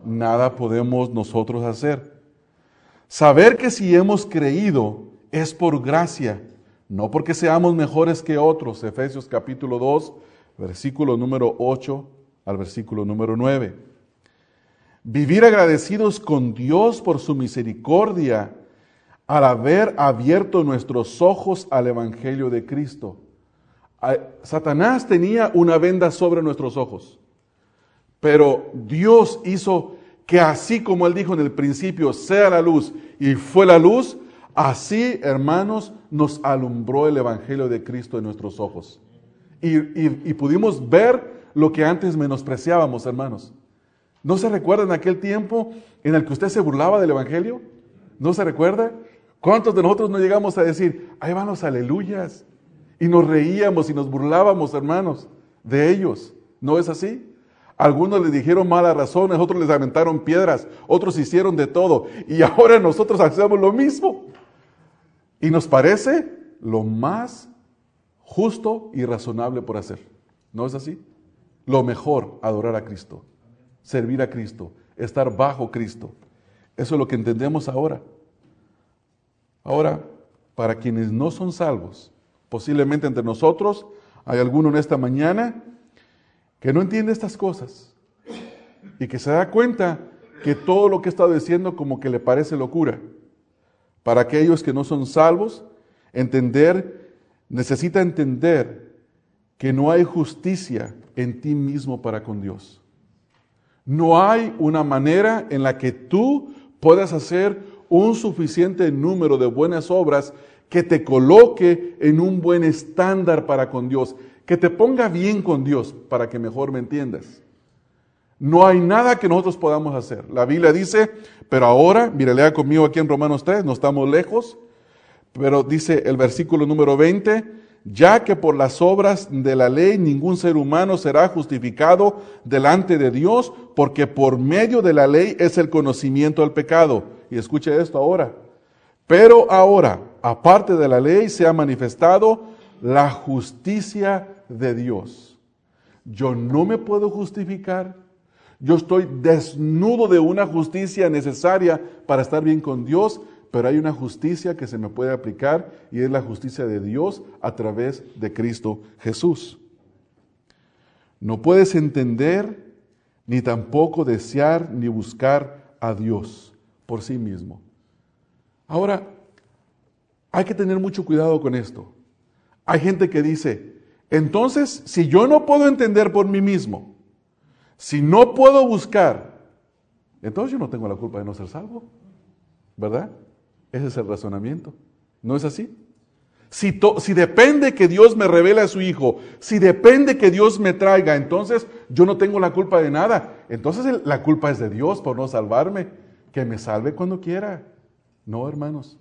nada podemos nosotros hacer. Saber que si hemos creído es por gracia, no porque seamos mejores que otros. Efesios capítulo 2, versículo número 8 al versículo número 9. Vivir agradecidos con Dios por su misericordia al haber abierto nuestros ojos al Evangelio de Cristo. Satanás tenía una venda sobre nuestros ojos, pero Dios hizo que así como él dijo en el principio, sea la luz, y fue la luz, así, hermanos, nos alumbró el Evangelio de Cristo en nuestros ojos. Y, pudimos ver lo que antes menospreciábamos, hermanos. ¿No se recuerda en aquel tiempo en el que usted se burlaba del Evangelio? ¿No se recuerda? ¿Cuántos de nosotros no llegamos a decir, ahí van los aleluyas? Y nos reíamos y nos burlábamos, hermanos, de ellos. ¿No es así? Algunos les dijeron malas razones, otros les aventaron piedras, otros hicieron de todo. Y ahora nosotros hacemos lo mismo. Y nos parece lo más justo y razonable por hacer. ¿No es así? Lo mejor, adorar a Cristo, servir a Cristo, estar bajo Cristo. Eso es lo que entendemos ahora. Ahora, para quienes no son salvos, posiblemente entre nosotros hay alguno en esta mañana que no entiende estas cosas y que se da cuenta que todo lo que he estado diciendo como que le parece locura. Para aquellos que no son salvos, entender, necesita entender que no hay justicia en ti mismo para con Dios. No hay una manera en la que tú puedas hacer un suficiente número de buenas obras que te coloque en un buen estándar para con Dios, que te ponga bien con Dios, para que mejor me entiendas. No hay nada que nosotros podamos hacer. La Biblia dice, pero ahora, mire, lea conmigo aquí en Romanos 3, no estamos lejos, pero dice el versículo número 20, ya que por las obras de la ley ningún ser humano será justificado delante de Dios, porque por medio de la ley es el conocimiento del pecado. Y escuche esto ahora. Pero ahora, aparte de la ley, se ha manifestado la justicia de Dios. Yo no me puedo justificar. Yo estoy desnudo de una justicia necesaria para estar bien con Dios, pero hay una justicia que se me puede aplicar y es la justicia de Dios a través de Cristo Jesús. No puedes entender ni tampoco desear ni buscar a Dios por sí mismo. Ahora, hay que tener mucho cuidado con esto. Hay gente que dice, entonces, si yo no puedo entender por mí mismo, si no puedo buscar, entonces yo no tengo la culpa de no ser salvo. ¿Verdad? Ese es el razonamiento. ¿No es así? Si, depende que Dios me revele a su Hijo, si depende que Dios me traiga, entonces yo no tengo la culpa de nada. Entonces la culpa es de Dios por no salvarme. Que me salve cuando quiera. No, hermanos.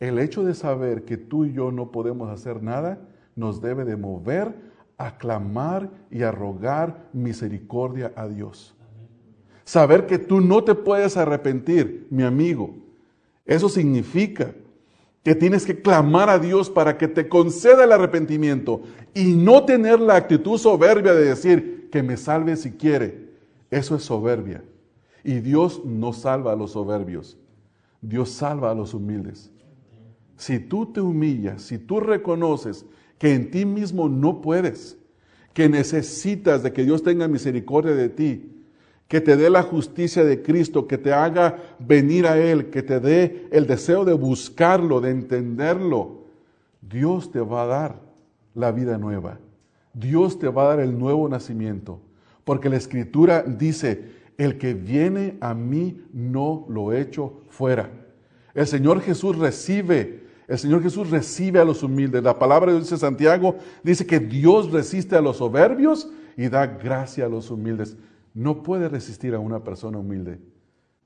El hecho de saber que tú y yo no podemos hacer nada nos debe de mover a clamar y a rogar misericordia a Dios. Saber que tú no te puedes arrepentir, mi amigo. Eso significa que tienes que clamar a Dios para que te conceda el arrepentimiento y no tener la actitud soberbia de decir que me salve si quiere. Eso es soberbia. Y Dios no salva a los soberbios. Dios salva a los humildes. Si tú te humillas, si tú reconoces que en ti mismo no puedes, que necesitas de que Dios tenga misericordia de ti, que te dé la justicia de Cristo, que te haga venir a Él, que te dé el deseo de buscarlo, de entenderlo, Dios te va a dar la vida nueva. Dios te va a dar el nuevo nacimiento. Porque la escritura dice, el que viene a mí no lo echo fuera. El Señor Jesús recibe, el Señor Jesús recibe a los humildes. La palabra de Santiago, dice que Dios resiste a los soberbios y da gracia a los humildes. No puede resistir a una persona humilde.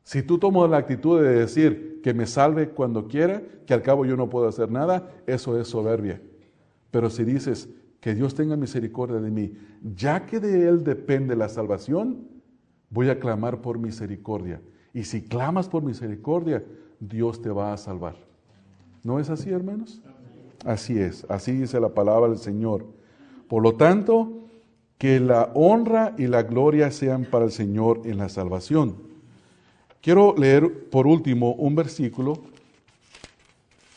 Si tú tomas la actitud de decir que me salve cuando quiera, que al cabo yo no puedo hacer nada, eso es soberbia. Pero si dices que Dios tenga misericordia de mí, ya que de Él depende la salvación, voy a clamar por misericordia. Y si clamas por misericordia, Dios te va a salvar. ¿No es así, hermanos? Así es, así dice la palabra del Señor. Por lo tanto, que la honra y la gloria sean para el Señor en la salvación. Quiero leer por último un versículo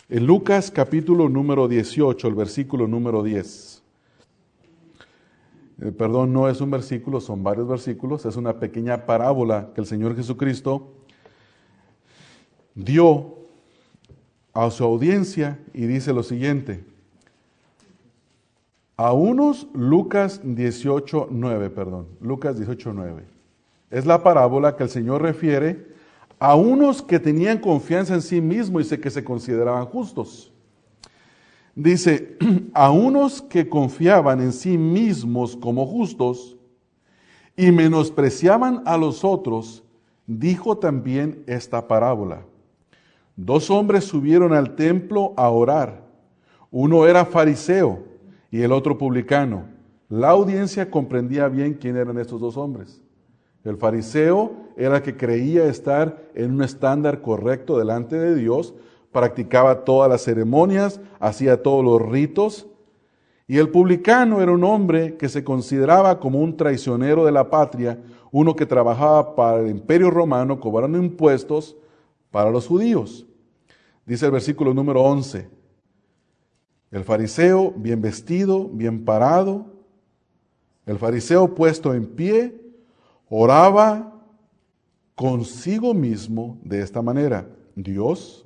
en Lucas capítulo número 18, el versículo número 10. Eh, perdón, no es un versículo, son varios versículos, es una pequeña parábola que el Señor Jesucristo dio a su audiencia y dice lo siguiente. A unos, Lucas 18, 9, perdón, Lucas 18, 9. Es la parábola que el Señor refiere a unos que tenían confianza en sí mismos y que se consideraban justos. Dice, [CLEARS THROAT] a unos que confiaban en sí mismos como justos y menospreciaban a los otros, dijo también esta parábola. Dos hombres subieron al templo a orar. Uno era fariseo y el otro publicano. La audiencia comprendía bien quién eran estos dos hombres. El fariseo era el que creía estar en un estándar correcto delante de Dios, practicaba todas las ceremonias, hacía todos los ritos. Y el publicano era un hombre que se consideraba como un traicionero de la patria, uno que trabajaba para el imperio romano cobrando impuestos para los judíos. Dice el versículo número 11, el fariseo bien vestido, bien parado, el fariseo puesto en pie, oraba consigo mismo de esta manera, Dios,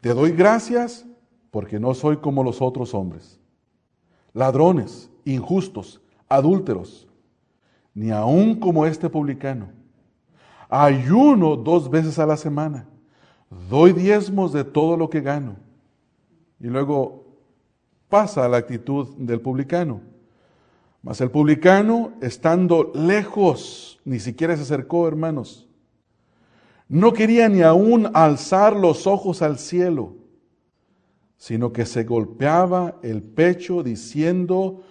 te doy gracias porque no soy como los otros hombres, ladrones, injustos, adúlteros, ni aun como este publicano. Ayuno dos veces a la semana, doy diezmos de todo lo que gano. Y luego pasa a la actitud del publicano. Mas el publicano, estando lejos, ni siquiera se acercó, hermanos. No quería ni aún alzar los ojos al cielo, sino que se golpeaba el pecho diciendo,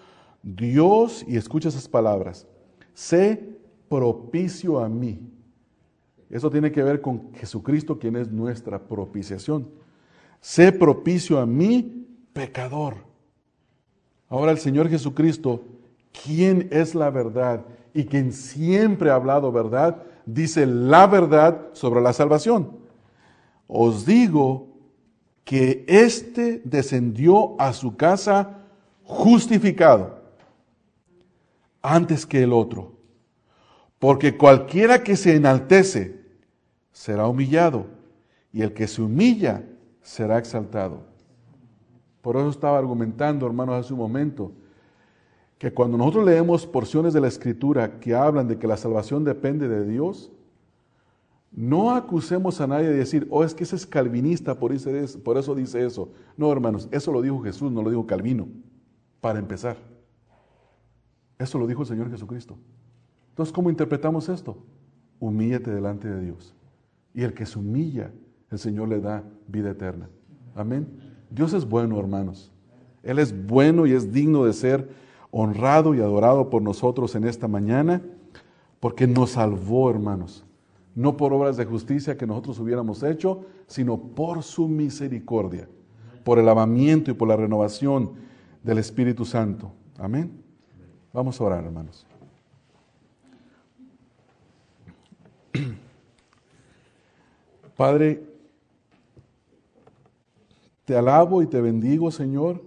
Dios, y escucha esas palabras, sé propicio a mí. Eso tiene que ver con Jesucristo, quien es nuestra propiciación. Sé propicio a mí, pecador. Ahora el Señor Jesucristo quién es la verdad y quien siempre ha hablado verdad, dice la verdad sobre la salvación. Os digo que éste descendió a su casa justificado antes que el otro. Porque cualquiera que se enaltece será humillado y el que se humilla será exaltado. Por eso estaba argumentando, hermanos, hace un momento que cuando nosotros leemos porciones de la Escritura que hablan de que la salvación depende de Dios, no acusemos a nadie de decir, oh, es que ese es calvinista, por eso, dice eso. No, hermanos, eso lo dijo Jesús, no lo dijo Calvino, para empezar. Eso lo dijo el Señor Jesucristo. Entonces, ¿cómo interpretamos esto? Humíllate delante de Dios. Y el que se humilla, el Señor le da vida eterna. Amén. Dios es bueno, hermanos. Él es bueno y es digno de ser honrado y adorado por nosotros en esta mañana, porque nos salvó, hermanos, no por obras de justicia que nosotros hubiéramos hecho, sino por su misericordia, por el lavamiento y por la renovación del Espíritu Santo. Amén. Vamos a orar, hermanos. [CLEARS THROAT] Padre, te alabo y te bendigo, Señor,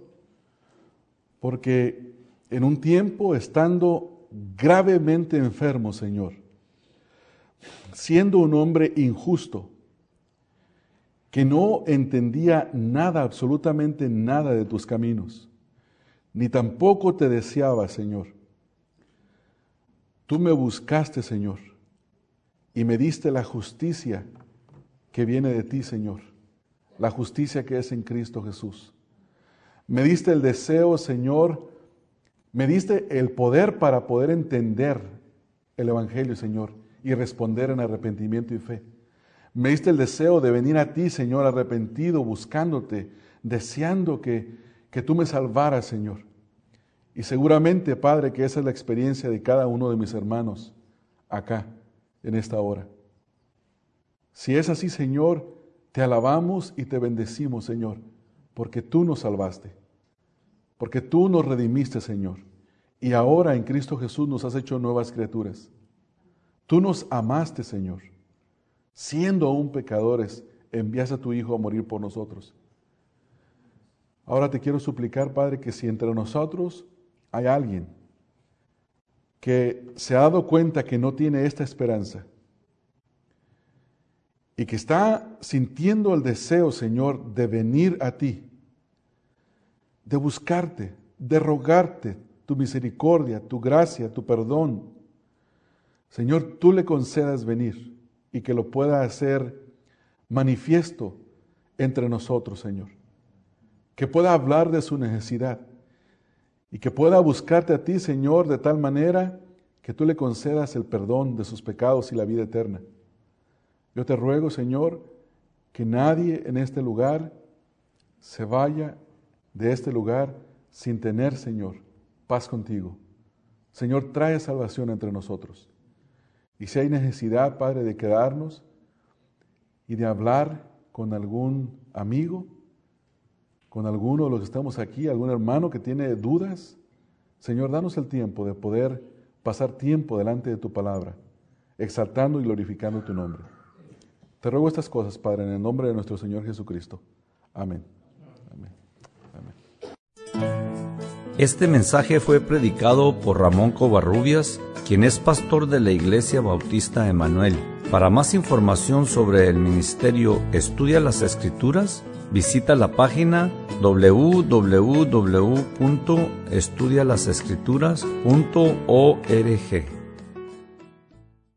porque en un tiempo estando gravemente enfermo, Señor, siendo un hombre injusto, que no entendía nada, absolutamente nada de tus caminos. ni tampoco te deseaba, Señor. Tú me buscaste, Señor, y me diste la justicia que viene de ti, Señor, la justicia que es en Cristo Jesús. Me diste el deseo, Señor, me diste el poder para poder entender el Evangelio, Señor, y responder en arrepentimiento y fe. Me diste el deseo de venir a ti, Señor, arrepentido, buscándote, deseando que, que tú me salvaras, Señor. Y seguramente, Padre, que esa es la experiencia de cada uno de mis hermanos acá, en esta hora. Si es así, Señor, te alabamos y te bendecimos, Señor, porque tú nos salvaste, porque tú nos redimiste, Señor. Y ahora en Cristo Jesús nos has hecho nuevas criaturas. Tú nos amaste, Señor. Siendo aún pecadores, envías a tu Hijo a morir por nosotros. Ahora te quiero suplicar, Padre, que si entre nosotros hay alguien que se ha dado cuenta que no tiene esta esperanza y que está sintiendo el deseo, Señor, de venir a ti, de buscarte, de rogarte tu misericordia, tu gracia, tu perdón. Señor, tú le concedas venir y que lo pueda hacer manifiesto entre nosotros, Señor. Que pueda hablar de su necesidad y que pueda buscarte a ti, Señor, de tal manera que tú le concedas el perdón de sus pecados y la vida eterna. Yo te ruego, Señor, que nadie en este lugar se vaya de este lugar sin tener, Señor, paz contigo. Señor, trae salvación entre nosotros. Y si hay necesidad, Padre, de quedarnos y de hablar con algún amigo, con alguno de los que estamos aquí, algún hermano que tiene dudas, Señor, danos el tiempo de poder pasar tiempo delante de tu palabra, exaltando y glorificando tu nombre. Te ruego estas cosas, Padre, en el nombre de nuestro Señor Jesucristo. Amén. Amén. Este mensaje fue predicado por Ramón Covarrubias, quien es pastor de la Iglesia Bautista Emanuel. Para más información sobre el ministerio Estudia las Escrituras, visita la página www.estudialasescrituras.org.